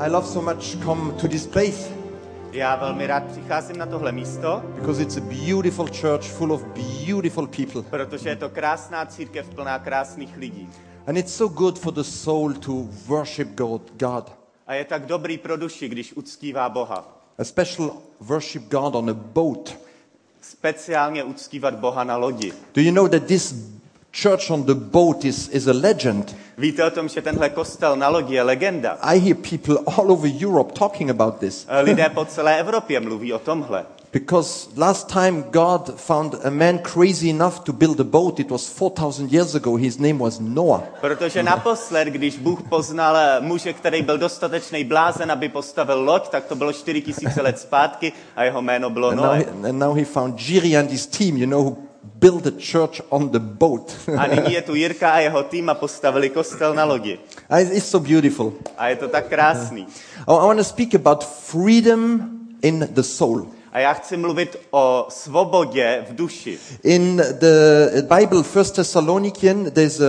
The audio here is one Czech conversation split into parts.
I love so much come to this place Já velmi rád přicházím na tohle místo, because it's a beautiful church full of beautiful people. protože je to krásná církev plná krásných lidí. And it's so good for the soul to worship God. God. A je tak dobrý pro duši, když uctívá Boha. A special worship God on a boat. Speciálně uctívat Boha na lodi. Do you know that this church on the boat is, is a legend? Víte o tom, že tenhle kostel na lodi je legenda? I hear people all over Europe talking about this. Eh, Lidé po celé Evropě mluví o tomhle. Because last time God found a man crazy enough to build a boat, it was 4,000 years ago. His name was Noah. Protože naposled, když Bůh poznal eh, muže, který byl dostatečný blázen, aby postavil loď, tak to bylo 4000 let zpátky a jeho jméno bylo And now, he, and now he found Jiri and his team, you know, who built a church on the boat. A nyní je tu Jirka a jeho tým a postavili kostel na lodi. It's so beautiful. A je to tak krásný. I want to speak about freedom in the soul. A já chci mluvit o svobodě v duši. In the Bible, First Thessalonian, there's a,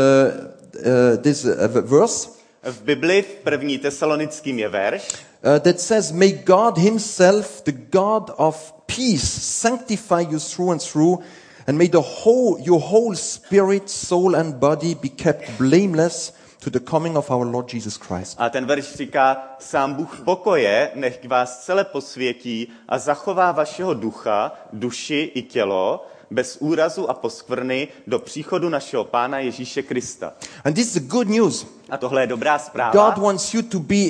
uh, there's a verse V Bibli v první tesalonickým je verš, uh, that says, May God Himself, the God of peace, sanctify you through and through, and may the whole, your whole spirit, soul, and body be kept blameless to the coming of our Lord Jesus Christ. A ten verš říká, sám Bůh pokoje, nech vás celé posvětí a zachová vašeho ducha, duši i tělo, bez úrazu a poskvrny do příchodu našeho Pána Ježíše Krista. And this is good news. A tohle je dobrá God zpráva. wants you to be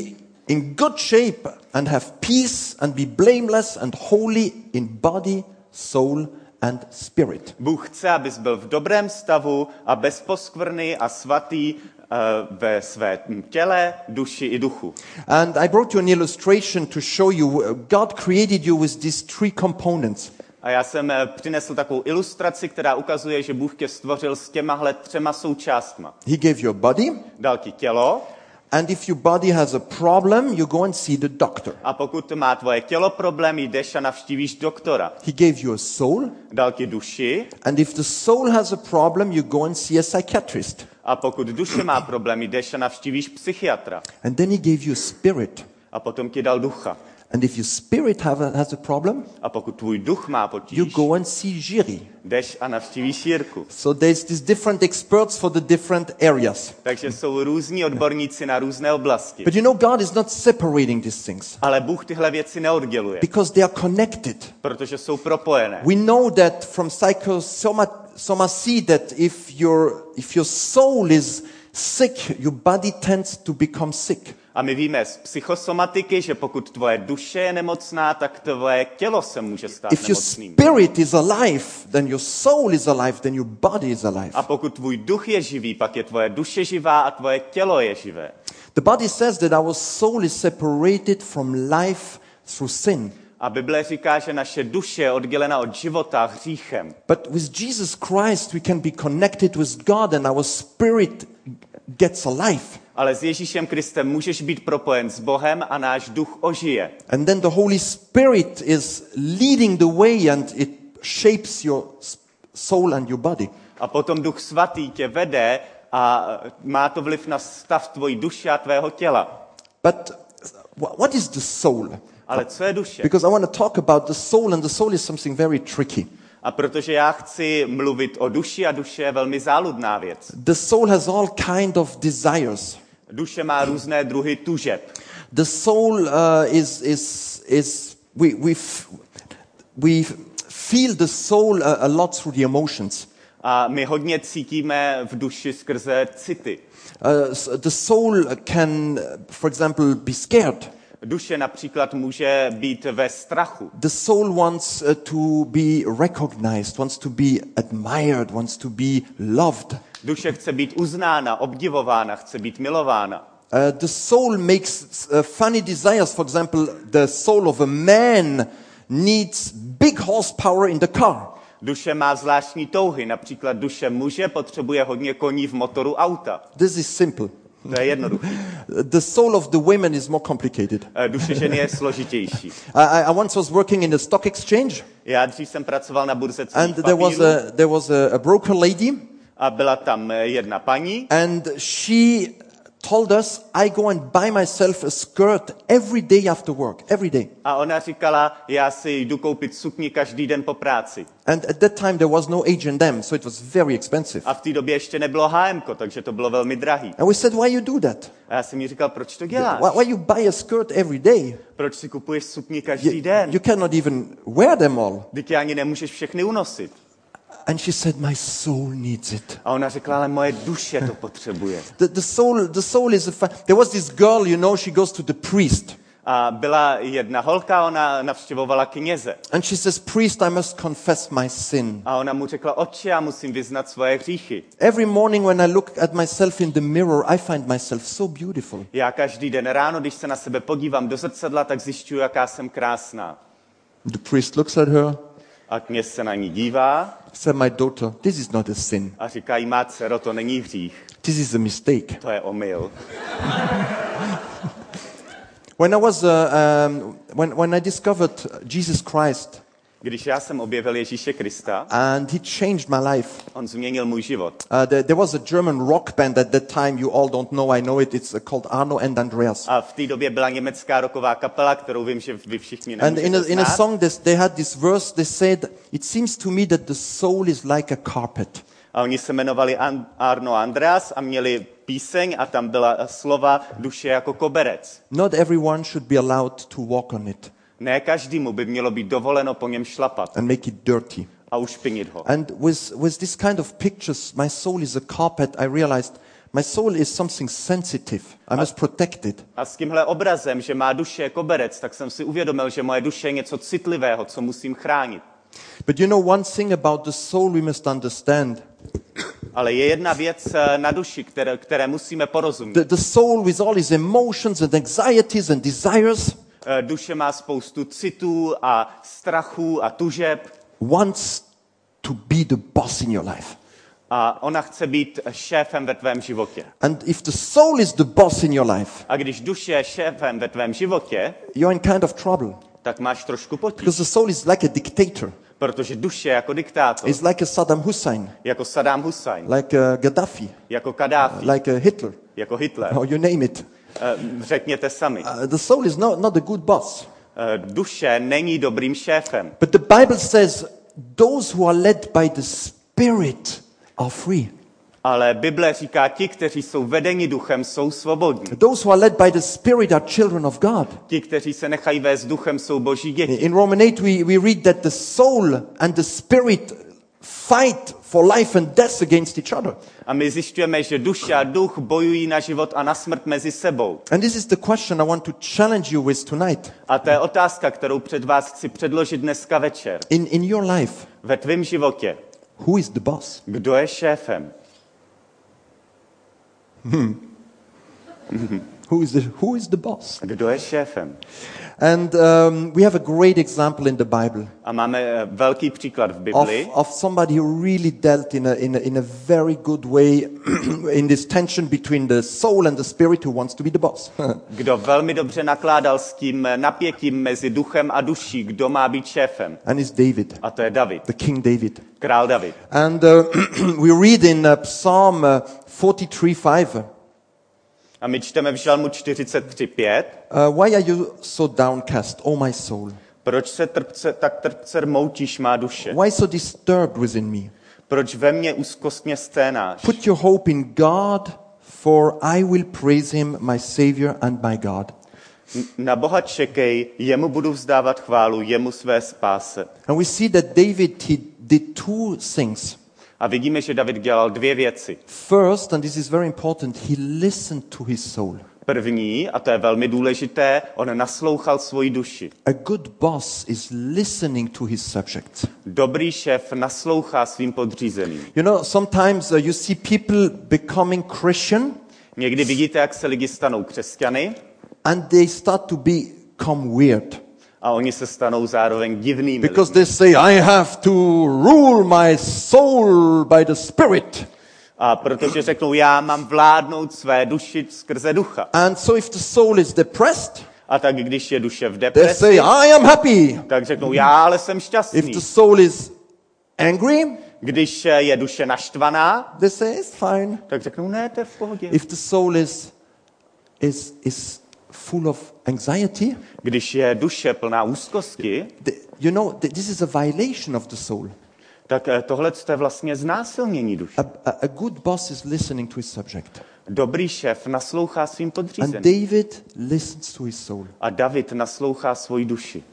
in good shape and have peace and be blameless and holy in body, soul, and spirit. Bůh chce, abys byl v dobrém stavu a bez poskvrny a svatý eh, ve své těle, duši i duchu. And I brought you an illustration to show you uh, God created you with these three components. A já jsem eh, přinesl takovou ilustraci, která ukazuje, že Bůh tě stvořil s těmahle třema součástma. He gave you a body, Dal ti tělo and if your body has a problem, you go and see the doctor. a pokud má tvoje tělo problém, jdeš a navštívíš doktora. He gave you a soul, Dal ti duši and if the soul has a problem, you go and see a psychiatrist. a pokud duše má problém, jdeš a navštívíš psychiatra. And then he gave you a spirit. A potom ti dal ducha. And if your spirit have a, has a problem, A pokud tvůj duch má you potíž, go and see Jiri. jdeš a navštívíš Jirku. So there's these different experts for the different areas. Takže jsou různí odborníci na různé oblasti. But you know, God is not separating these things Ale Bůh tyhle věci neodděluje, because they are connected. protože jsou propojené. We know that from psychosomacy that if your, if your soul is sick, your body tends to become sick. A my víme z psychosomatiky, že pokud tvoje duše je nemocná, tak tvoje tělo se může stát If your nemocným. spirit is alive, then your soul is alive, then your body is alive. A pokud tvůj duch je živý, pak je tvoje duše živá a tvoje tělo je živé. The body says that our soul is separated from life through sin. A Bible říká, že naše duše je oddělena od života hříchem. But with Jesus Christ, we can be connected with God and our spirit gets alive. Ale s Ježíšem Kristem můžeš být propojen s Bohem a náš duch ožije. And then the Holy Spirit is leading the way and it shapes your soul and your body. A potom duch svatý tě vede a má to vliv na stav tvojí duše a tvého těla. But wh- what is the soul? Ale co je duše? Because I want to talk about the soul, and the soul is something very tricky. A protože já chci mluvit o duši a duše je velmi záludná věc. The soul has all kind of desires. Duše má různé druhy tužeb. The soul uh, is is is we we we feel the soul a, a lot through the emotions. A my hodně cítíme v duši skrze city. Uh, the soul can, uh, for example, be scared. Duše například může být ve strachu. The soul wants uh, to be recognized, wants to be admired, wants to be loved. Duše chce být uznána, obdivována, chce být milována. Uh, the soul makes uh, funny desires. For example, the soul of a man needs big horsepower in the car. Duše má zvláštní touhy, například duše muže potřebuje hodně koní v motoru auta. This is simple. To je jednoduché. The soul of the women is more complicated. Eh, Duše ženy je složitější. I, I once was working in a stock exchange, Já dřív jsem pracoval na burze and there was a there was a, a broker lady, a byla tam eh, jedna paní and she told us, I go and buy myself a skirt every day after work, every day. A ona říkala, já si jdu koupit sukni každý den po práci. And at that time there was no H&M, so it was very expensive. A v té době ještě nebylo H&M, takže to bylo velmi drahý. And we said, why you do that? A já jsem jí říkal, proč to děláš? Why, why you buy a skirt every day? Proč si kupuješ sukni každý You, den? you cannot even wear them all. Teď ani nemůžeš všechny unosit. And she said, my soul needs it. A ona řekla, ale moje duše to potřebuje. The, the soul, the soul is a. Fa- there was this girl, you know, she goes to the priest, A byla jedna holka, ona navštěvovala kněze. and she says, "Priest, I must confess my sin." A ona mu řekla, otče, já musím vyznat svoje hříchy. Every morning when I look at myself in the mirror, I find myself so beautiful. Já každý den ráno, když se na sebe podívám do zrcadla, tak zjišťuju, jaká jsem krásná. The priest looks at her, A kněz se na ní dívá said, "My daughter, this is not a sin. a říká jí, má dcero, to není hřích, This is a mistake." to je omyl. When I was, uh, um, when when I discovered Jesus Christ, Když já jsem objevil Ježíše Krista, and He changed my life. on změnil můj život. Uh, there, there was a German rock band at that time. You all don't know. I know it. It's uh, called Arno and Andreas. A v té době byla německá roková kapela, kterou vím, že vy všichni And in a, in a song, this, they had this verse. They said, "It seems to me that the soul is like a carpet." A oni se jmenovali Arno Andreas a měli píseň a tam byla slova duše jako koberec. Not everyone should be allowed to walk on it Ne každému by mělo být dovoleno po něm šlapat and make it dirty. a ušpinit ho. And with, with this kind of pictures, my soul is a carpet, I realized my soul is something sensitive. I must protect it. A s tímhle obrazem, že má duše je koberec, tak jsem si uvědomil, že moje duše je něco citlivého, co musím chránit. But you know, one thing about the soul we must understand Ale je jedna věc eh, na duši, které, které musíme porozumět. the, the soul, with all its emotions and anxieties and desires, Duše má spoustu citů a strachů a tužeb wants to be the boss in your life. a ona chce být šéfem ve tvém životě. And if the soul is the boss in your life, A když duše je šéfem ve tvém životě, you're in kind of trouble. tak máš trošku potíž. Because the soul is like a dictator. Protože duše je jako diktátor, It's like a Saddam Hussein, jako Saddam Hussein, like a Gaddafi, jako Kadáfi, like a Hitler, jako Hitler. or you name it. Eh, Řekněte sami. Uh, the soul is not, not a good boss. Eh, Duše není dobrým šéfem. But the Bible says those who are led by the Spirit are free. Ale Bible říká, ti, kteří jsou vedeni duchem, jsou svobodní. Those who are led by the Spirit are children of God. Ti, kteří se nechají vést duchem, jsou boží děti. In Roman 8, we, we read that the soul and the Spirit fight for life and death against each other. A my zjišťujeme, že duše a duch bojují na život a na smrt mezi sebou. And this is the question I want to challenge you with tonight. A to je otázka, kterou před vás chci předložit dneska večer. In, in your life, Ve tvém životě, who is the boss? kdo je šéfem? Who is the, who is the boss? Kdo je šéfem? And um, we have a great example in the Bible A máme eh, velký příklad v of, Biblii of somebody who really dealt in a, in a, in a very good way in this tension between the soul and the spirit who wants to be the boss. kdo velmi dobře nakládal s tím eh, napětím mezi duchem a duší, kdo má být šéfem. and it's David, A to je David, the King David. král David. And uh, we read in uh, Psalm uh, 43 5. A my čteme v Žalmu 43.5. Uh, why are you so downcast, O my soul? Proč se trpce, tak trpce rmoutíš má duše? Why so disturbed within me? Proč ve mně úzkostně scénáš? Put your hope in God, for I will praise him, my Savior and my God. Na Boha čekej, jemu budu vzdávat chválu, jemu své spáse. And we see that David, he did two things. A vidíme, že David dělal dvě věci. First, and this is very important, he listened to his soul. První, a to je velmi důležité, on naslouchal svoji duši. A good boss is listening to his subjects. Dobrý šéf naslouchá svým podřízeným. You know, sometimes uh, you see people becoming Christian Někdy vidíte, jak se lidi stanou křesťany and they start to become weird. A oni se stanou zároveň divnými. Because they say, I have to rule my soul by the Spirit. A protože řeknou, já mám vládnout své duši skrze ducha. And so if the soul is depressed, A tak když je duše v they depresi, say, I am happy. tak řeknou, já ale jsem If šťastný. the soul is angry, Když je duše naštvaná, they say, it's fine. tak řeknou, ne, to je v pohodě. If the soul is is, is full of anxiety, Když je duše plná úzkosti, the, you know, th- this is a violation of the soul. tak eh, tohle je vlastně znásilnění duše. A, a, a good boss is listening to his subject. Dobrý šéf naslouchá svým And podřízeným. David listens to his soul. A David naslouchá svoji duši.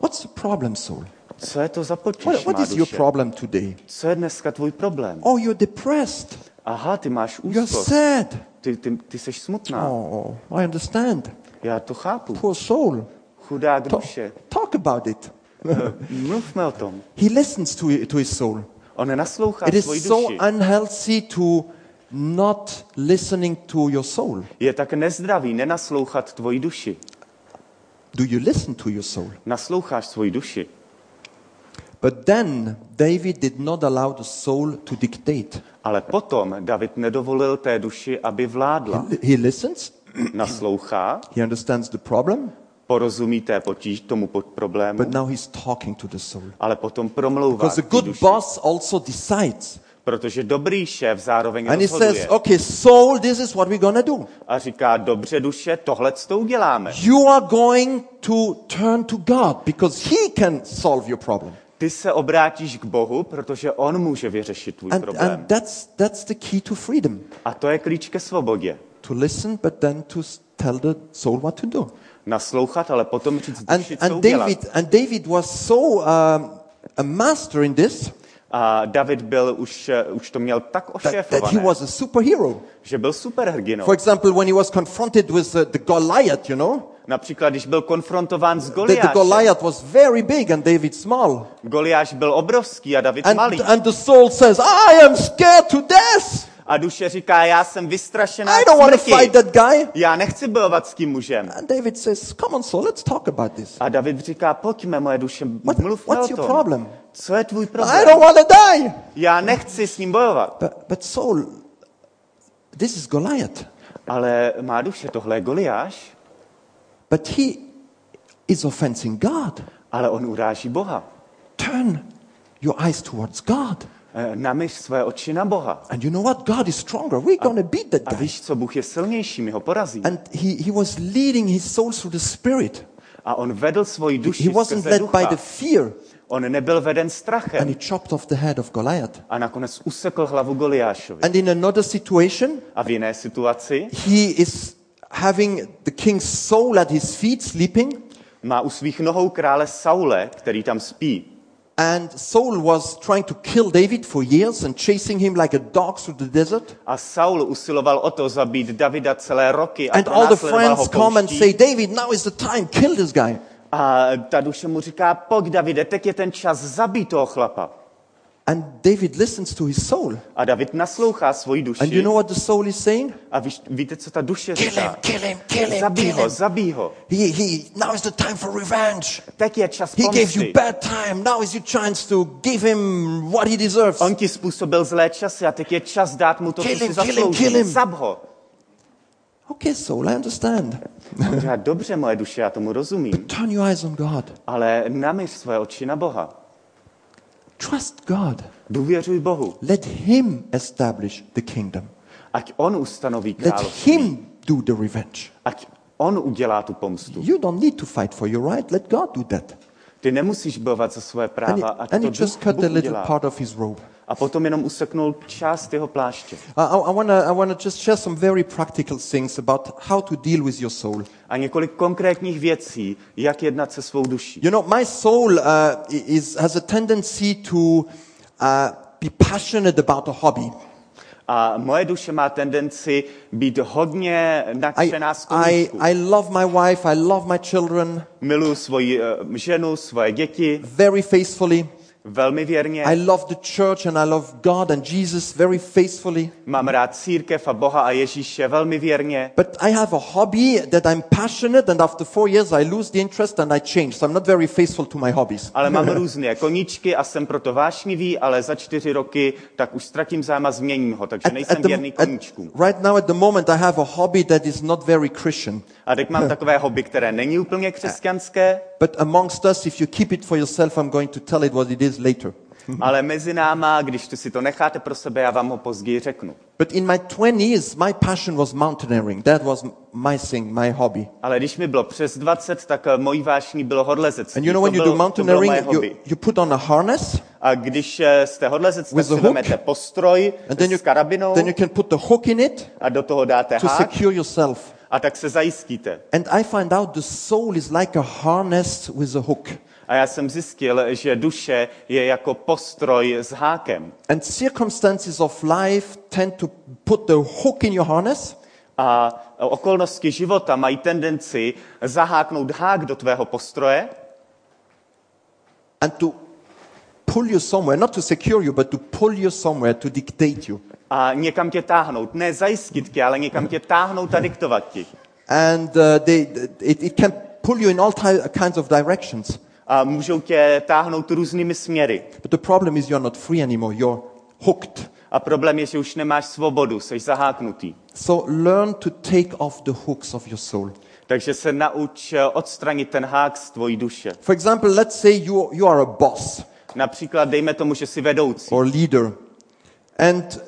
What's the problem, soul? Co je to za potíž, What, what is your duše? problem today? Co je dneska tvůj problém? Oh, you're depressed. Aha, ty máš You're úzkost. sad. Ty, ty, ty jsi smutná. Oh, I understand. Já to chápu. Poor soul. Chudák Ta- duše. talk about it. Mluvme o tom. He listens to, to his soul. On naslouchá It is so unhealthy to not listening to your soul. Je tak nezdravý nenaslouchat tvoji duši. Do you listen to your soul? Nasloucháš svoji duši. But then David did not allow the soul to dictate. Ale potom David nedovolil té duši, aby vládla. He listens, Naslouchá, he understands the problem, porozumí té potíž, tomu pod problému, but now he's talking to the soul. ale potom promlouvá Because a good duši. boss also decides. Protože dobrý šéf zároveň And he rozhoduje says, okay, soul, this is what we're going to do. a říká, dobře duše, tohle to uděláme. You are going to turn to God because he can solve your problem. Ty se obrátíš k Bohu, protože On může vyřešit tvůj And, problém. and that's, that's the key to freedom. A to je klíč ke svobodě. To listen, but then to tell the soul what to do. Naslouchat, ale potom říct And, duši, co and, udělat. David, and David was so um, a master in this A David byl už, eh, už to měl tak that, that he ošéfované, was a superhero. že byl superhrdinou. For example, when he was confronted with uh, the Goliath, you know, Například, když byl konfrontován s the, the Goliášem. Goliath was very big and David small. Goliáš byl obrovský a David And, malý. and the soul says, I am scared to death. A duše říká, já jsem vystrašená I don't want to smrti. fight that guy. Já nechci bojovat s tím mužem. And David says, Come on, soul, let's talk about this. A David říká, pojďme, moje duše, What- mluvme what's o your tom. problem? Co je tvůj I problém? don't want to die. Já nechci s ním bojovat. But, but soul, this is Goliath. Ale má duše, tohle je Goliáš, But he is offending God. ale on uráží Boha. Turn your eyes towards God. Eh, Namiř své oči na Boha. And you know what? God is stronger. We're going to beat that A guy. víš co, Bůh je silnější, my ho porazíme. And he, he was leading his soul through the Spirit. A on vedl svoji duši He wasn't skrze led ducha. by the fear. On nebyl veden And strachem. he chopped off the head of Goliath. A nakonec usekl hlavu Goliášovi. And in another situation, A v jiné situaci he is having the king's soul at his feet, sleeping. má u svých nohou krále Saule, který tam spí. And Saul was trying to kill David for years and chasing him like a dog through the desert. A Saul usiloval o to zabít Davida celé roky a And all the friends come and say, David, now is the time, kill this guy. A ta duše mu říká, pojď Davide, teď je ten čas zabít toho chlapa. And David listens to his soul. A David naslouchá svoji duši. And you know what the soul is saying? A víš, víte, co ta duše Kill him, říká? kill him, kill him, Zabij kill ho, him. zabij ho. He, he, now is the time for revenge. Teď je čas He gave you pomsty. bad time. Now is your chance to give him what he deserves. On ti způsobil zlé časy a teď je čas dát mu to, co Kill si him, kill him, kill zaslouží. him. Zab ho. Okay, soul, I understand. Dobře, moje duše, já tomu rozumím, Turn your eyes on God. ale naměř své oči na Boha. Trust God. Důvěřuj Bohu. Let Him establish the kingdom. Ať On ustanoví Let království. Him do the revenge. Ať On udělá tu pomstu. You don't need to fight for your right. Let God do that. Ty nemusíš bojovat za And he, práva, ať and to just Bůh, cut Bůh a little udělá. part of his robe. A potom jenom useknul část jeho pláště. I, I, I want to I wanna just share some very practical things about how to deal with your soul. A několik konkrétních věcí, jak jednat se svou duší. You know, my soul uh, is, has a tendency to uh, be passionate about a hobby. A moje duše má tendenci být hodně nadšená z I. I love my wife, I love my children Miluji svoji uh, ženu, svoje děti very faithfully. Velmi věrně. I love the church and I love God and Jesus very faithfully. Mám rád církev a Boha a Ježíše velmi věrně. But I have a hobby that I'm passionate, and after four years, I lose the interest and I change. So I'm not very faithful to my hobbies. Ale mám různé koníčky a jsem proto vášnivý, ale za čtyři roky tak už ztratím zájem a změním ho, takže nejsem věrný koníčkům. right now, at the moment, I have a hobby that is not very Christian. A teď mám takové hobby, které není úplně křesťanské, But amongst us, if you keep it for yourself, I'm going to tell it what it is later. Ale mezi náma, když tu si to necháte pro sebe, já vám ho později řeknu. But in my 20s, my passion was mountaineering. That was my thing, my hobby. Ale když mi bylo přes 20, tak eh, mojí vášní bylo hodlezectví. And you know, to when you do to mountaineering, you, you put on a harness, A když eh, jste hodlezec, tak si vezmete postroj and then you, s karabinou then you can put the hook in it a do toho dáte to hák secure yourself. A tak se zajistíte. And I find out the soul is like a harness with a hook. A já jsem zjistil, že duše je jako postroj s hákem. And circumstances of life tend to put the hook in your harness A okolnosti života mají tendenci zaháknout hák do tvého postroje and to pull you somewhere, not to secure you, but to pull you somewhere, to dictate you. a někam tě táhnout. Ne zajistit tě, ale někam tě táhnout a diktovat ti. And uh, they, it, it can pull you in all kinds of directions. A můžou tě táhnout různými směry. But the problem is you're not free anymore. You're hooked. A problém je, že už nemáš svobodu, jsi zaháknutý. So learn to take off the hooks of your soul. Takže se nauč eh, odstranit ten hák z tvojí duše. For example, let's say you, you are a boss Například dejme tomu, že jsi vedoucí. Or leader, and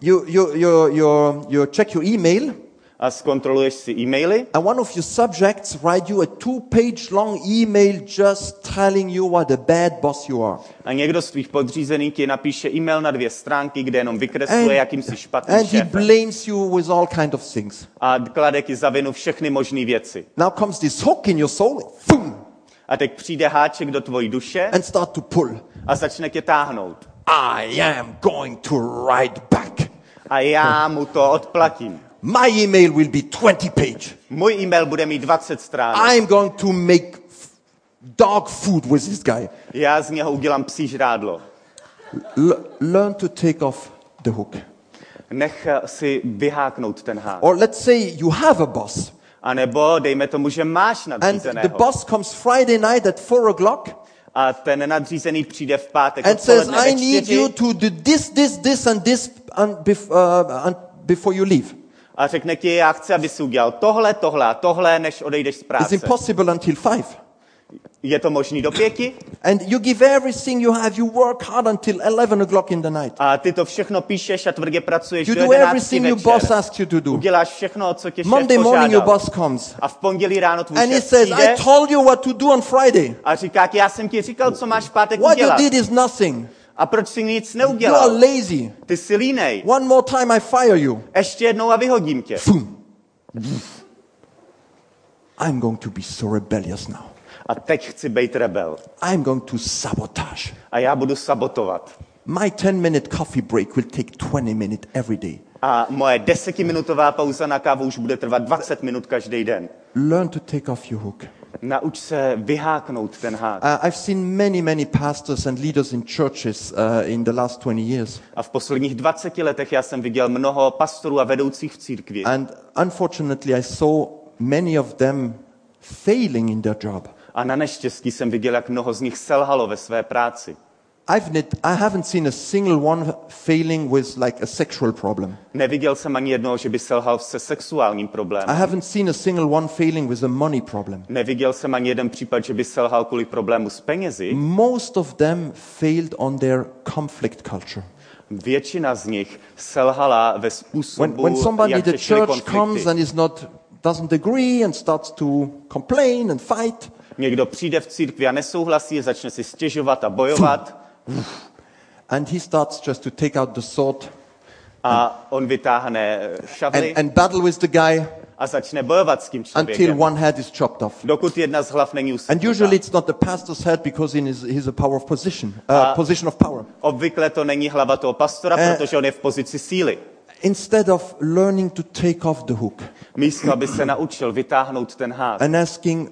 you, you, you, you, you check your email, a zkontroluješ si e-maily? And one of your subjects write you a two-page long email just telling you what a bad boss you are. a někdo z tvých podřízených ti napíše e-mail na dvě stránky, kde jenom vykresluje, jakým jsi špatný and he blames you with all kind of things. A klade ti za vinu všechny možné věci. Now comes this hook in your soul, boom, A teď přijde háček do tvojí duše and start to pull. a začne tě táhnout. I am going to write back. A já mu to odplatím. My email will be 20 page. Můj e-mail bude mít 20 stránek. I'm going to make dog food with this guy. Já z něho udělám psí žrádlo. L- learn to take off the hook. Nech si vyháknout ten hák. Or let's say you have a boss, A nebo dejme tomu, že máš and the nadřízeného. boss comes Friday night at 4 o'clock A ten nadřízený přijde v pátek and says, I need you to do this, this, this, and this bef- uh, before you leave. a řekne ti, já chci, aby si udělal tohle, tohle a tohle, než odejdeš z It's práce. impossible until 5. Je to možný do pěti? And you give everything you have. You work hard until 11 o'clock in the night. A ty to všechno píšeš a tvrdě pracuješ You do do 11 everything your večer. boss asks you to do. Uděláš všechno, co tě šéf Monday morning your boss comes A v pondělí ráno tvůj and he says, I told you what to do on Friday. a říká ti, já jsem ti říkal, co máš v pátek What you udělat. did is nothing. A proč jsi nic You are neudělal? lazy. Ty jsi línej. One more time I fire you. Ještě jednou a vyhodím tě. I'm going to be so rebellious now. A teď chci být rebel. I'm going to sabotage. A já budu sabotovat. My 10 minute coffee break will take 20 minutes every day. A moje desetiminutová pauza na kávu už bude trvat 20 minut každý den. Learn to take off your hook. Nauč se vyháknout ten hák. Uh, I've seen many, many pastors and leaders in churches uh, in the last 20 years. A v posledních 20 letech já jsem viděl mnoho pastorů a vedoucích v církvi. And unfortunately, I saw many of them failing in their job. A na neštěstí jsem viděl, jak mnoho z nich selhalo ve své práci. I've net, I haven't seen a single one failing with like a sexual problem. Neviděl jsem ani jednoho, že by selhal se sexuálním I problémem. haven't seen a single one failing with a money problem. Neviděl jsem ani jeden případ, že by selhal kvůli problému s penězi. Most of them failed on their conflict culture. Většina z nich selhala ve When, způsobu, when somebody in jak the church comes konflikty. and is not doesn't agree and starts to complain and fight, Někdo přijde v církvi a nesouhlasí, začne si stěžovat a bojovat and he starts just to take out the sword a on vytáhne eh, šavly and, and battle with the guy a začne bojovat s tím until člověkem, one head is chopped off. dokud jedna z hlav není And useknutá. usually it's not the pastor's head because in his, he's a power of position, uh, position of power. Obvykle to není hlava toho pastora, Eh. protože on je v pozici síly. Instead of learning to take off the hook Místo, aby se naučil vytáhnout ten hák and asking,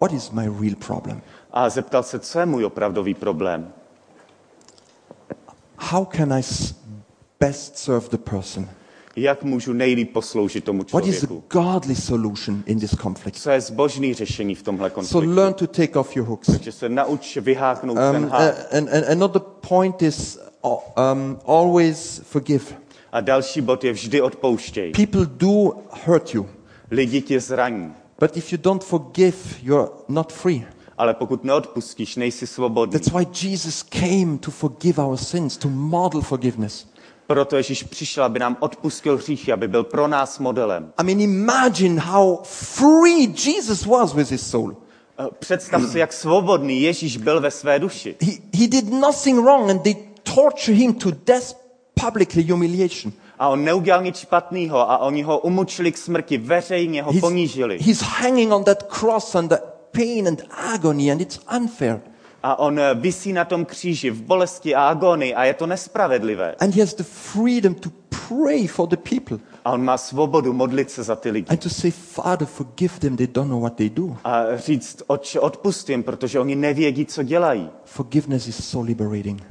what is my real problem? a zeptal se, co je můj opravdový problém. How can I best serve the person? Jak můžu nejlíp posloužit tomu What is člověku? godly solution in this conflict? Co je zbožný řešení v tomhle So konfliktu? learn to take off your hooks. Že se nauč vyháknout ten Um, hák. uh, and, and another point is uh, um, always forgive. A další bod je vždy odpouštěj. People do hurt you, Lidi tě zraní. But if you don't forgive, you're not free. Ale pokud neodpustíš, nejsi svobodný. That's why Jesus came to forgive our sins, to model forgiveness. Proto Ježíš přišel, aby nám odpustil hříchy, aby byl pro nás modelem. I mean, imagine how free Jesus was with his soul. Eh, Představ si, jak svobodný Ježíš byl ve své duši. He, he did nothing wrong and they torture him to death, publicly humiliation. A on neudělal nic špatného a oni ho umučili k smrti, veřejně ho ponížili. he's hanging on that cross under pain and agony and it's unfair. A on eh, visí na tom kříži v bolesti a agonii a je to nespravedlivé. And he has the freedom to pray for the people A on má svobodu modlit se za ty lidi. and to say, Father, forgive them, they don't know what they do. A říct, otče, odpustím, protože oni nevědí, co dělají. Forgiveness is so liberating.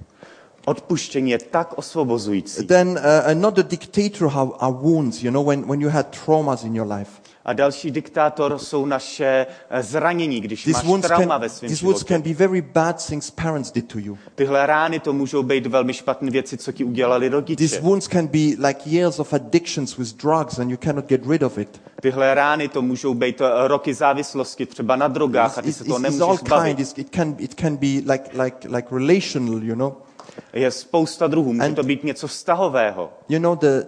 Odpuštění je tak osvobozující. Then uh, another dictator have are wounds, you know, when, when you had traumas in your life. A další diktátor jsou naše eh, zranění, když These máš trauma can, ve svém these wounds životě. can be very bad things parents did to you. Tyhle rány to můžou být velmi špatné věci, co ti udělali These rodiče. wounds can be like years of addictions with drugs and you cannot get rid of it. Tyhle rány to můžou být eh, roky závislosti, třeba na drogách a ty It's, se to nemůžeš zbavit. kind. It, can, it can be like, like, like relational, you know. Je spousta druhů, může And- to být něco vztahového. You know, the,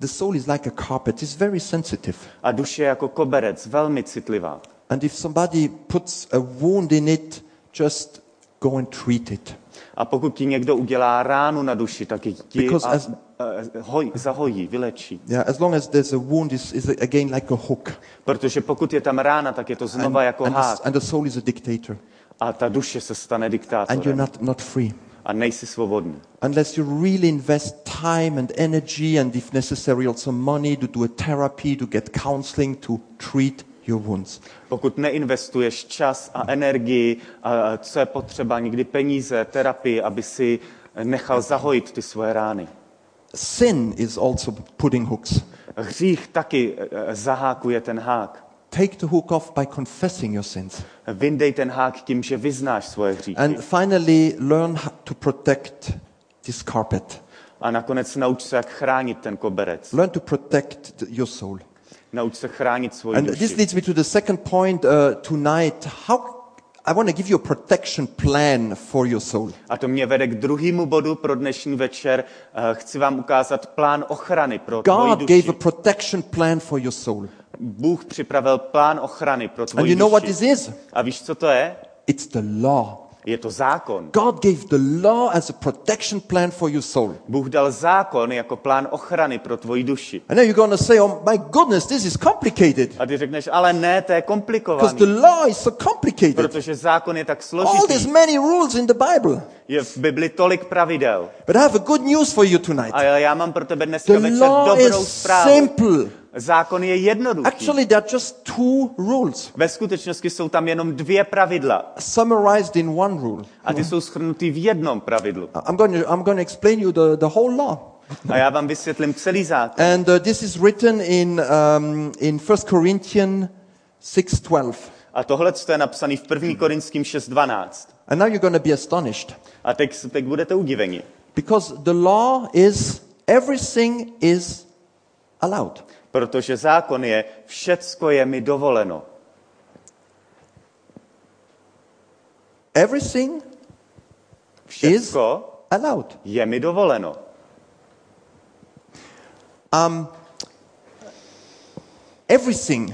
the soul is like a carpet. It's very sensitive. A duše je jako koberec, velmi citlivá. And if somebody puts a wound in it, just go and treat it. A pokud ti někdo udělá ránu na duši, tak ji ti Because a, as- a, hoj, zahojí, vylečí. Yeah, as long as there's a wound, is is again like a hook. Protože pokud je tam rána, tak je to znova jako and, hák. the, and the soul is a dictator. A ta duše se stane And you're diktátorem. not, not free. A nejsi svobodný. Unless you really invest time and energy and, if necessary, also money to do a therapy, to get counseling, to treat your wounds. Pokud neinvestuješ čas a energii, a co je potřeba, někdy peníze, terapii, aby si nechal zahojit ty svoje rány. Sin is also putting hooks. Hřích taky eh, zahákuje ten hák. Take the hook off by confessing your sins. Vyndej ten hák tím, že vyznáš svoje hříchy. And finally, learn to protect this carpet. A nakonec nauč se, jak chránit ten koberec. Learn to protect the, your soul. Nauč se chránit svoji And this duši. leads me to the second point uh, tonight. How I want to give you a protection plan for your soul. A to mě vede k druhému bodu pro dnešní večer. Eh, Chci vám ukázat plán ochrany pro tvoji God duši. gave a protection plan for your soul. Bůh připravil plán ochrany pro And tvoji you know what duši. this is? A víš, co to je? It's the law. Je to zákon. God gave the law as a protection plan for your soul. Bůh dal zákon jako plán ochrany pro tvoji duši. I know you're going to say, oh my goodness, this is complicated. A ty řekneš, ale ne, to je Because komplikovaný. the law is so complicated. Protože zákon je tak All these složitý. many rules in the Bible. Je v Bibli tolik pravidel. But I have a good news for you tonight. A já mám pro tebe dneska The večer law dobrou is zprávu. simple. Zákon je jednoduchý. Actually, there are just two rules Ve skutečnosti jsou tam jenom dvě pravidla. summarized in one rule. A ty jsou schrnutý v jednom pravidlu. I'm going to, I'm going to explain you the, the whole law. A já vám vysvětlím celý zákon. And uh, this is written in, um, in 1 Corinthians 6.12. A tohle je napsané v 1. Korinským 6.12. And now you're going to be astonished. A teď, teď budete udiveni. Because the law is, everything is allowed. Protože zákon je, všecko je mi dovoleno. Everything is Všecko allowed. je mi dovoleno. Um, everything,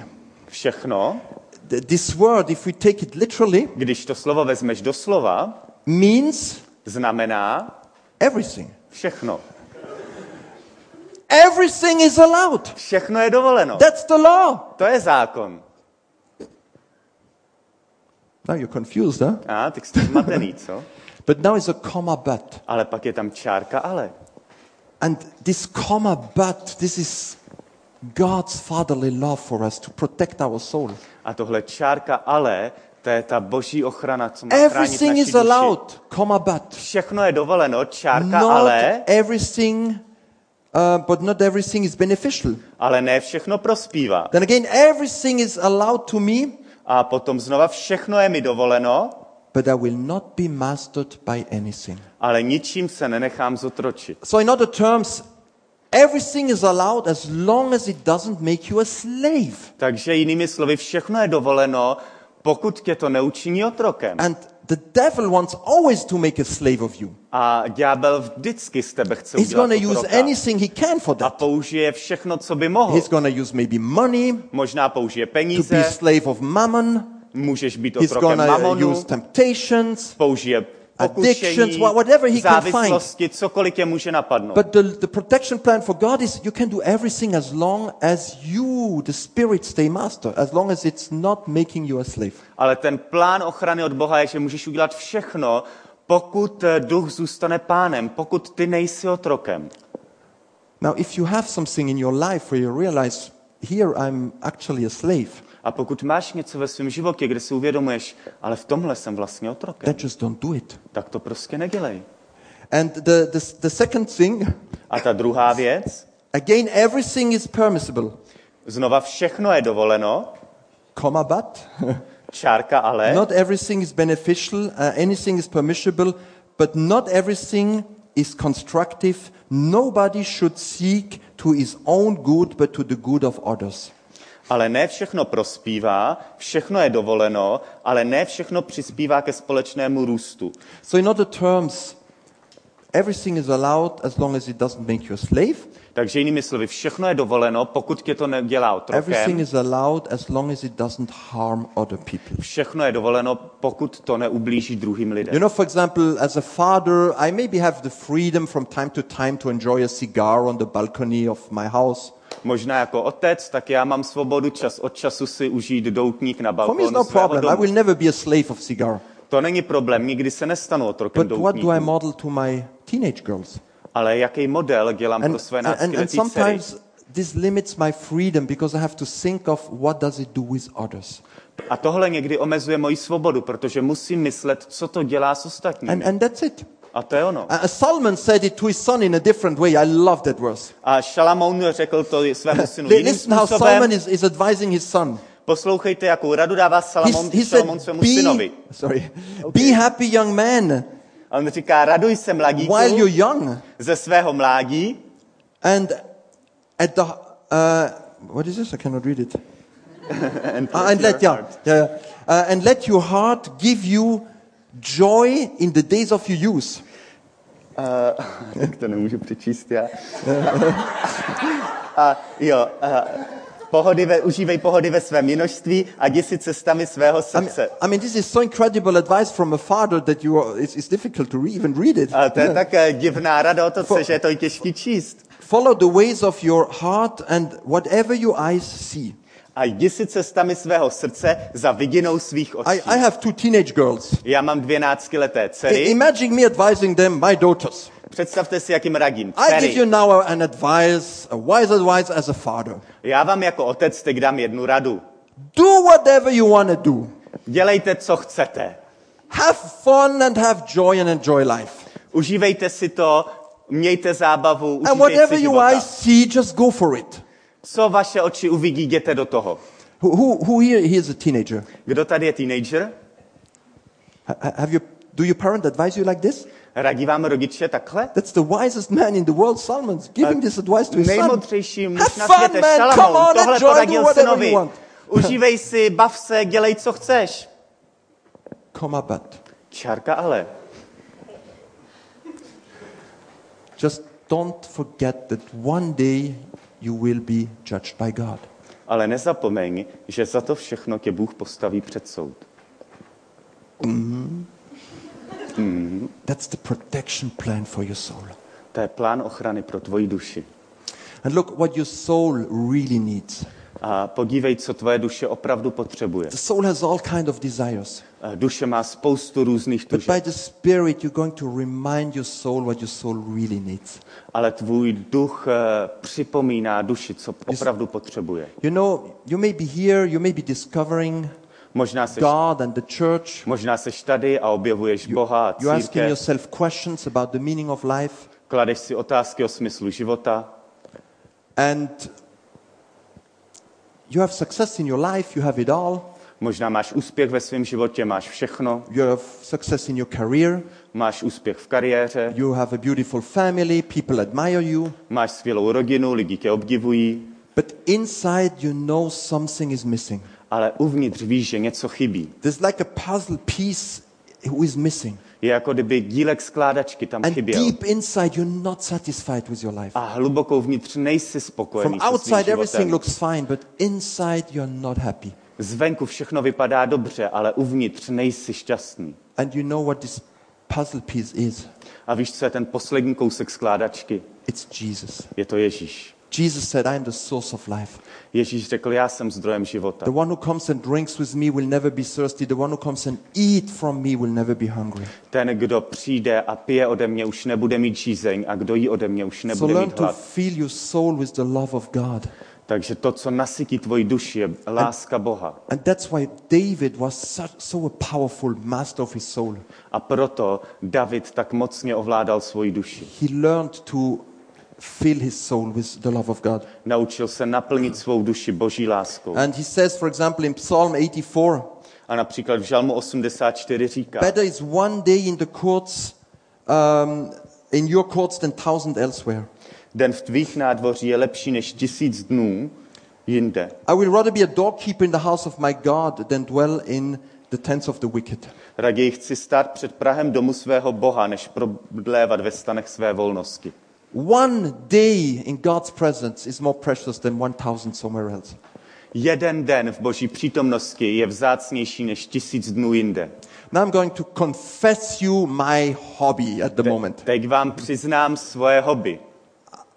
Všechno, th- this word, if we take it literally, když to slovo vezmeš do slova, means znamená everything. všechno. Everything is allowed. Všechno je dovoleno. That's the law. To je zákon. Now you're confused, huh? A, tak jste zmatený, co? But now it's a comma but. Ale pak je tam čárka ale. And this comma but, this is God's fatherly love for us to protect our soul. A tohle čárka ale, to je ta boží ochrana, co má chránit Everything naši is duši. allowed, comma but. Všechno je dovoleno, čárka Not ale, everything, uh, but not everything is beneficial. ale ne všechno prospívá. Then again, everything is allowed to me, A potom znova všechno je mi dovoleno, but I will not be mastered by anything. ale ničím se nenechám zotročit. So, in other terms, everything is allowed as long as it doesn't make you a slave. Takže jinými slovy, všechno je dovoleno, pokud tě to neučiní otrokem. And the devil wants always to make a slave of you. A ďábel vždycky z tebe chce He's udělat going to use otroka. anything he can for A that. použije všechno, co by mohl. He's going to use maybe money Možná použije to be peníze, slave of mammon. můžeš být He's otrokem going to mamonu, use temptations. použije addictions, whatever he can find. cokoliv tě může napadnout. But the, the protection plan for God is you can do everything as long as you, the Spirit, stay master, as long as it's not making you a slave. Ale ten plán ochrany od Boha je, že můžeš udělat všechno, pokud eh, duch zůstane pánem, pokud ty nejsi otrokem. Now, if you have something in your life where you realize, here I'm actually a slave, A pokud máš něco ve svém životě, kde si uvědomuješ, ale v tomhle jsem vlastně otrokem, then just don't do it. tak to prostě nedělej. And the, the, the second thing, A ta druhá věc, again, everything is permissible, znova všechno je dovoleno, comma, but. čárka ale, Not everything is beneficial, uh, anything is permissible, but not everything is constructive. Nobody should seek to his own good, but to the good of others. Ale ne všechno prospívá, všechno je dovoleno, ale ne všechno přispívá ke společnému růstu. So, in other terms, everything is allowed as long as it doesn't make you a slave. Takže jinými slovy, všechno je dovoleno, pokud tě to nedělá Everything otrokem. is allowed as long as it doesn't harm other people. Všechno je dovoleno, pokud to neublíží druhým lidem. You know, for example, as a father, I maybe have the freedom from time to time to enjoy a cigar on the balcony of my house. Možná jako otec, tak já mám svobodu čas od času si užít doutník na For me, it's balkonu no problem. I domu. will never be a slave of cigar. To není problém, nikdy se nestanu otrokem But what do I doutníku. model to my teenage girls? Ale jaký model dělám And, pro své and, and, and náctiletý dcery? sometimes this limits my freedom because I have to think of what does it do with others. A tohle někdy omezuje moji svobodu, protože musím myslet, co to dělá s ostatními. And, and that's it. A to je ono. Uh, Solomon said it to his son in a different way. I love that verse. A Šalamoun řekl to svému synu jiným Listen how. Solomon is, is advising his son. Poslouchejte, jakou radu dává He, Salamon, he said, Šalamoun svému synovi. sorry, be happy, young man, A on říká, raduj se mladíku while you're young. ze svého mládí And at the, uh, what is this? I cannot read it. and, Ah, and let, yeah, yeah, uh, and let your heart give you joy in the days of your youth. tak to nemůžu přečíst já. a jo, a, pohody ve, užívej pohody ve svém množství a jdi si cestami svého I mean, srdce. I mean, this is so incredible advice from a father that you are, it's, it's difficult to re- even read it. A to je tak eh, divná rada o to, že je to i těžký číst. Follow the ways of your heart and whatever your eyes see. A jdi si cestami svého srdce za vidinou svých I, očí. I have two teenage girls. Já mám dvě náctileté I- dcery. imagine me advising them, my daughters. Představte si, jakým radím. I give you now an advice, a wise advice as a father. já vám jako otec teď dám jednu radu. Do whatever you want to do. Dělejte, co chcete. Have fun and have joy and enjoy life. Užívejte si to, mějte zábavu, And užívejte whatever si života. eyes see, just go for it. Co vaše oči uvidí, jděte do toho. Who, who, who here, here is a teenager? Kdo tady je teenager? Ha- ha- Have you, do your parent advise you like this? Radí vám rodiče takhle? That's the wisest man in the world, Solomon's giving this advice to his son. Nejmodřejší muž Have na fun, světě, on, tohle poradil synovi. want. Užívej si, bav se, dělej, co chceš. Comma, but. Čárka ale. Just don't forget that one day you will be judged by God. Ale nezapomeň, že za to všechno tě Bůh postaví před soud. That's the protection plan for your soul. To je plán ochrany pro tvoji duši. And look what your soul really needs. A podívej, co tvoje duše opravdu potřebuje. The soul has all kind of desires. A Duše má spoustu různých But by tužeb, the Spirit, you're going to remind your soul what your soul really needs. ale tvůj duch eh, připomíná duši, co opravdu potřebuje. You know, you may be here, you may be discovering Možná seš, God and the church. možná seš tady a objevuješ Boha a You're asking yourself questions about the meaning of life. Kladeš si otázky o smyslu života And you have success in your life, you have it all. Možná máš úspěch ve svém životě, máš všechno, You have success in your career. máš úspěch v kariéře, You have a beautiful family. People admire you. máš skvělou rodinu, lidi tě obdivují, But inside, you know something is missing. Ale uvnitř víš, že něco chybí. There's like a puzzle piece who is missing. Je jako kdyby dílek skládačky tam And chyběl. deep inside, you're not satisfied with your life. A hluboko uvnitř nejsi spokojený From se svým outside, everything životem. looks fine, but inside, you're not happy. Zvenku všechno vypadá dobře, ale uvnitř nejsi šťastný. And you know what this puzzle piece is? A víš, co je ten poslední kousek skládačky? It's Jesus. Je to Ježíš. Jesus said, I am the source of life. Ježíš řekl, já jsem zdrojem života. The one who comes and drinks with me will never be thirsty. The one who comes and eat from me will never be hungry. Ten, kdo přijde a pije ode mě, už nebude mít žízeň a kdo jí ode mě, už So nebude learn mít to hlad. fill your soul with the love of God. Takže to, co nasytí tvoji duši, je láska Boha. And that's why David was such, so a powerful master of his soul. A proto David tak mocně ovládal svoji duši. He learned to fill his soul with the love of God. Naučil se naplnit svou duši boží láskou. And he says, for example, in Psalm 84, A například v Žalmu 84 říká, better is one day in the courts, um, in your courts than thousand elsewhere. den v tvých nádvoří je lepší než tisíc dnů jinde. I will rather be a doorkeeper in the house of my God than dwell in the tents of the wicked. Raději chci stát před Prahem domu svého Boha, než prodlévat ve stanech své volnosti. One day in God's presence is more precious than 1,000 somewhere else. Jeden den v boží přítomnosti je vzácnější než tisíc dnů jinde. Now I'm going to confess you my hobby at the moment. Teď vám přiznám svoje hobby.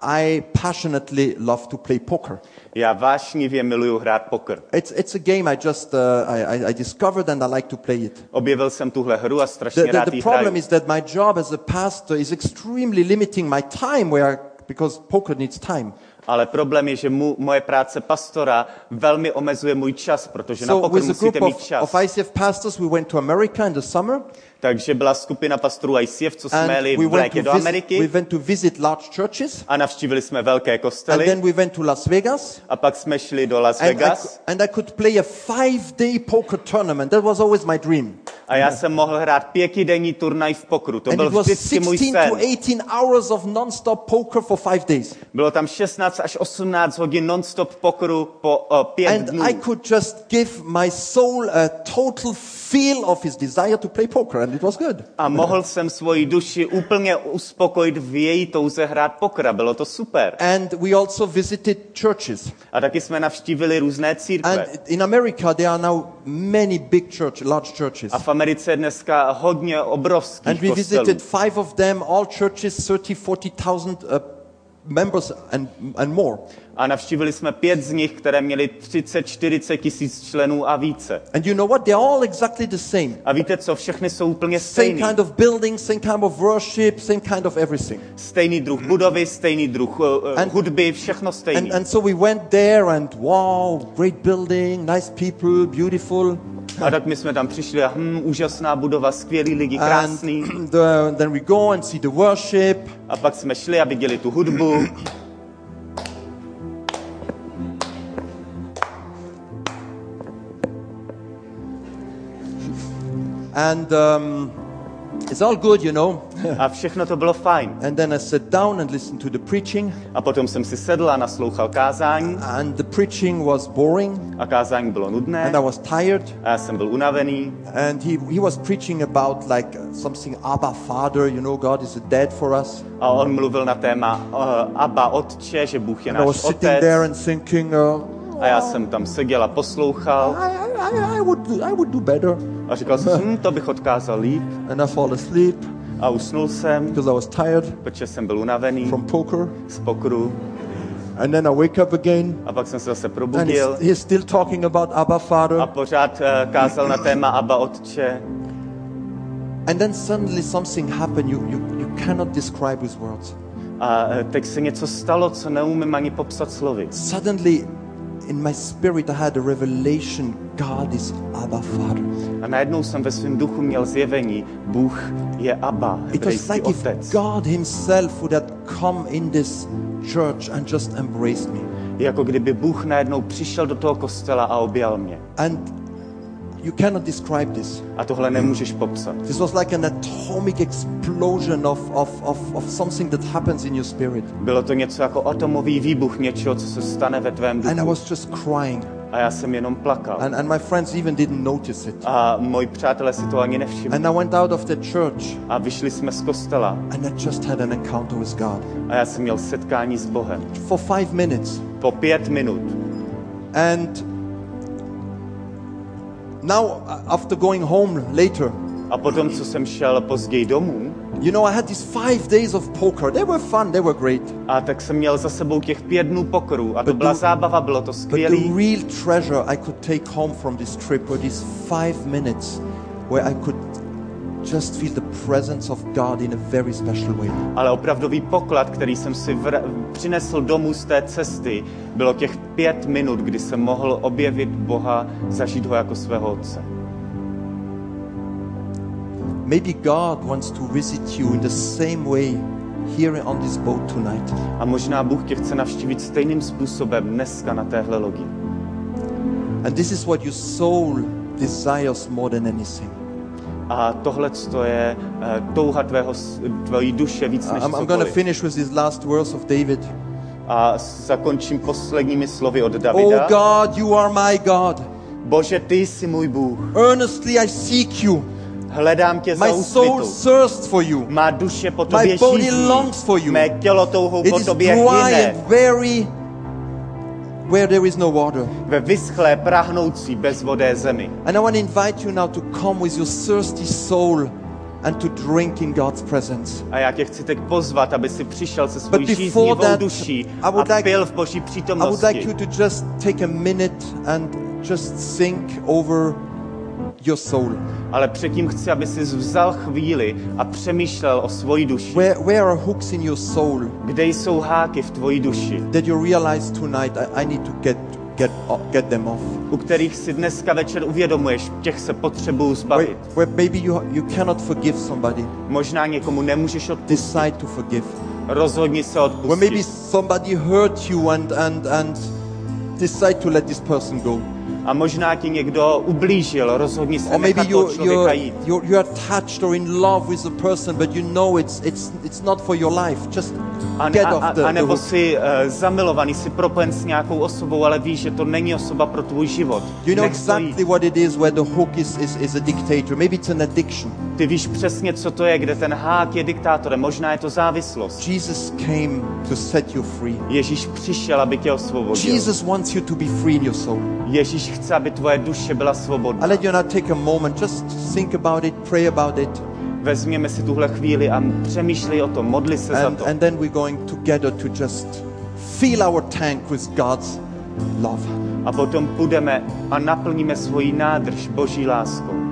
I passionately love to play poker. Já vášnivě miluju hrát poker. It's, it's a game I just uh, I, I- discovered and I like to play it. Objevil jsem tuhle hru a strašně The, the, rád the problem hraju. is that my job as a pastor is extremely limiting my time where because poker needs time. Ale problém je, že mu, moje práce pastora velmi omezuje můj čas, protože na So poker with a musíte mít of, čas. of ICF pastors, we went to America in the summer Takže byla skupina pastorů ICF, co jsme and jeli we v went, létě to do visit, we Ameriky went to visit large churches a navštívili jsme velké and kostely then we went to Las Vegas a pak jsme šli do Las and I, Vegas and I could play a five-day poker tournament. That was always my dream. a já jsem mohl hrát pětidenní turnaj v pokru. To And byl vždycky můj 16 to sen. 18 hours of non-stop poker for five days. Bylo tam 16 až 18 hodin non-stop pokru po uh, pět And dnů. I could just give my soul a total feel of his desire to play poker, and it was good. A mohl jsem svoji duši úplně uspokojit v její touze hrát pokra. Bylo to super. And we also visited churches. A taky jsme navštívili různé církve. And in America, there are now many big church, large churches. A v Americe je dneska hodně And obrovských we kostelů. visited five of them, all churches, 30, 40,000 uh, members and, and more. A navštívili jsme pět z nich, které měly 30-40 tisíc členů a více. And you know what? They're all exactly the same. A víte co, všechny jsou úplně Same stejný. kind of building, same kind of worship, same kind of everything. Stejný druh budovy, stejný druh uh, And- hudby, všechno stejný. And, and so we went there and wow, great building, nice people, beautiful. A tak my jsme tam přišli a hm, úžasná budova, skvělí lidi, krásný. And the, then we go and see the worship. A pak jsme šli a viděli tu hudbu. And um, it's all good, you know. A všechno to bylo fajn. And then I sat down and listened to the preaching. A potom jsem si sedl a naslouchal kázání. And the preaching was boring. A kázání bylo nudné. And I was tired. A já jsem byl unavený. And he, he was preaching about like something Abba Father, you know, God is a dad for us. A on mluvil na téma uh, Abba, Otče, že Bůh je And I was náš sitting otec. there and thinking, uh, A já jsem tam seděl a poslouchal. I, I, I, would, I would do better. A říkal jsem, hm, to bych odkázal líp. And I fall asleep A usnul jsem, because I was tired protože jsem byl unavený from poker. z pokru. And then I wake up again A pak jsem se zase and he's, probudil he's still talking about Abba a Father. pořád eh, kázal na téma Abba Otče. And then suddenly something happened you, you, you cannot describe with words. A eh, teď se něco stalo, co neumím ani popsat slovy. Suddenly in my spirit I had a revelation God is Abba Father. A najednou jsem ve svém duchu měl zjevení, Bůh je Abba, It was like if. God Himself would have come in this church and just embraced me. Jako kdyby Bůh najednou přišel do toho kostela a objal mě. And you cannot describe this. A tohle nemůžeš popsat. This was like an atomic explosion of, of, of, of something that happens in your spirit. Bylo to něco jako atomový výbuch něčeho, co se stane ve tvém And I duchu. was just crying. A já jsem jenom plakal. And, and my friends even didn't notice it. A moji přátelé si to ani nevšimli. And I went out of the church A vyšli jsme z kostela and I just had an encounter with God a já jsem měl setkání s Bohem. for five minutes. Po pět minut. And now, after going home later, A potom, co jsem šel později domů, you know, I had these five days of poker. They were fun, they were great. a tak jsem měl za sebou těch pět dnů pokorů a to byla zábava, bylo to But the real treasure I could take home from this trip were these five minutes where I could just feel the presence of God in a very special way. Ale opravdový poklad, který jsem si vr- přinesl domů z té cesty, bylo těch pět minut, kdy jsem mohl objevit Boha, zažít ho jako svého otce. Maybe God wants to visit you in the same way here on this boat tonight. A možná Bůh tě chce navštívit stejným způsobem dneska na téhle lodi. And this is what your soul desires more than anything. A tohle je eh, touha tvého, tvojí duše víc než I'm, I'm going to finish with this last verse of David. A zakončím posledními slovy od Oh Davida. God, you are my God. Bože, ty jsi můj Bůh. Earnestly I seek you. Hledám tě za My soul thirsts for you. Má duše po My tobě body žízní. longs for you. Mé tělo touhou It po is tobě dry hyne. and very where there is no water. Ve vyschlé, prahnoucí, bezvodé zemi. And I want to invite you now to come with your thirsty soul and to drink in God's presence. A já tě chci teď pozvat, aby si přišel se svojí that, duší a like- pil v boží I would přítomnosti. like you to just take a minute and just think over your soul. Ale předtím chci, aby si vzal chvíli a přemýšlel o svoji duši. Where, where are hooks in your soul Kde jsou háky v tvoji duši, that you realize tonight I, I need to get, get, get them off? u kterých si dneska večer uvědomuješ, těch se potřebuju Where, zbavit. where maybe you, you cannot forgive somebody. Možná někomu nemůžeš odpustit. Decide to forgive. Rozhodni se Where maybe odpustit. somebody hurt you and, and, and decide to let this person go. A možná ti někdo ublížil, rozhodni se Or maybe nechat you, toho člověka you're, jít. you're, you are touched or in love with a person, but you know it's, it's, it's not for your life. Just A, get a, off the, a the nebo hook. jsi uh, zamilovaný, jsi propojen s nějakou osobou, ale víš, že to není osoba pro tvůj život. You know exactly what it is where the hook is, is, is a dictator. Maybe it's an addiction. Ty víš přesně, co to je, kde ten hák je diktátorem. Možná je to závislost. Jesus came to set you free. Ježíš přišel, aby tě osvobodil. Jesus wants you to be free in your soul. Ježíš chce, aby tvoje duše byla svobodná. Let you now take a moment, just think about it, pray about it, Vezměme si tuhle chvíli a přemýšlej o tom, modli se za and, to. and then we're going together to just fill our tank with God's love. A potom půjdeme a naplníme svoji nádrž Boží láskou.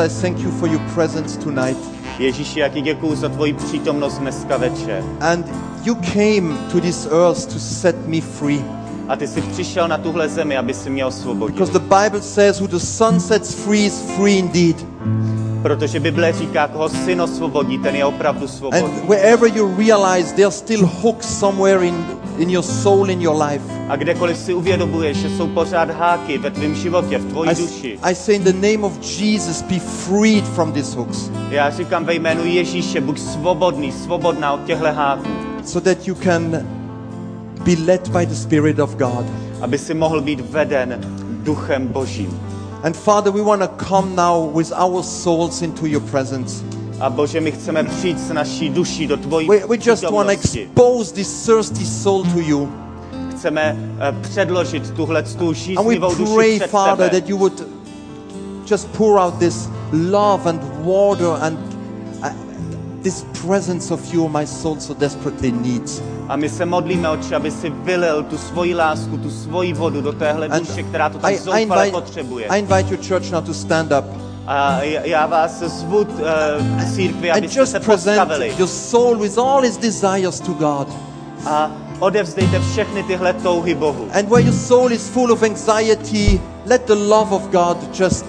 I thank you for your presence tonight. Ježíši, já ti děkuju za tvoji přítomnost dneska večer. And you came to this earth to set me free. A ty jsi přišel na tuhle zemi, aby si mě osvobodil. Because the Bible says, Who the Son sets free is free indeed. Protože Bible říká, koho syn osvobodí, ten je opravdu svobodný. And wherever you realize there's still hooks somewhere in, in your soul, in your life, A kdekoliv si uvědomuješ, že jsou pořád háky ve tvém životě, v tvojí I, duši. I say in the name of Jesus, be freed from these hooks Já říkám ve jménu Ježíše, buď svobodný, svobodná od těchto háků, so that you can be led by the Spirit of God. aby si mohl být veden duchem Božím. And Father, we want to come now with our souls into your presence. A Bože, my chceme přijít s naší duší do tvojí We, we just want to expose this thirsty soul to you. Chceme eh, předložit tuhle tu žíznivou duši pray, před Father, tebe. that you would just pour out this love and water and uh, this presence of you my soul so desperately needs. A my se modlíme, Otče, aby si vylil tu svoji lásku, tu svoji vodu do téhle duše, která to tak zoufale potřebuje. I invite your church now to stand up. A já já vás zvu eh, k církvi, and abyste just se present postavili your soul with all its desires to God. a odevzdejte všechny tyhle touhy Bohu. And where your soul is full of anxiety, let the love of God just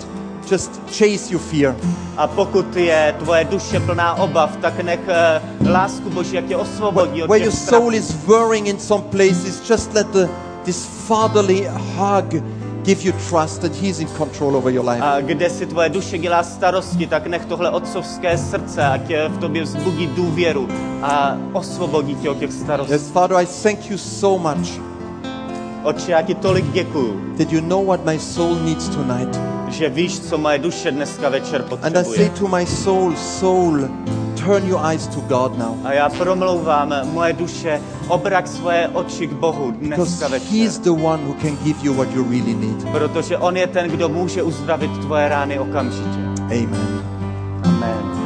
just chase your fear. A pokud je tvoje duše plná obav, tak nech eh, lásku Boží, jak tě osvobodí od Where your soul is worrying in some places, just let the, this fatherly hug give you trust that He's in control over your life. A kde si tvoje duše dělá starosti, tak nech tohle otcovské srdce, ať v tobě vzbudí důvěru a osvobodí tě od těch starostí. Yes, Father, I thank you so much Otče, já ti tolik děkuju, that you know what my soul needs tonight. že víš, co moje duše dneska večer And I say potřebuje. to my soul, soul, turn your eyes to God now. A já promlouvám, moje duše, obrať svoje oči k Bohu dneska Because večer. He's the one who can give you what you really need. Protože On je ten, kdo může uzdravit tvoje rány okamžitě. Amen. Amen.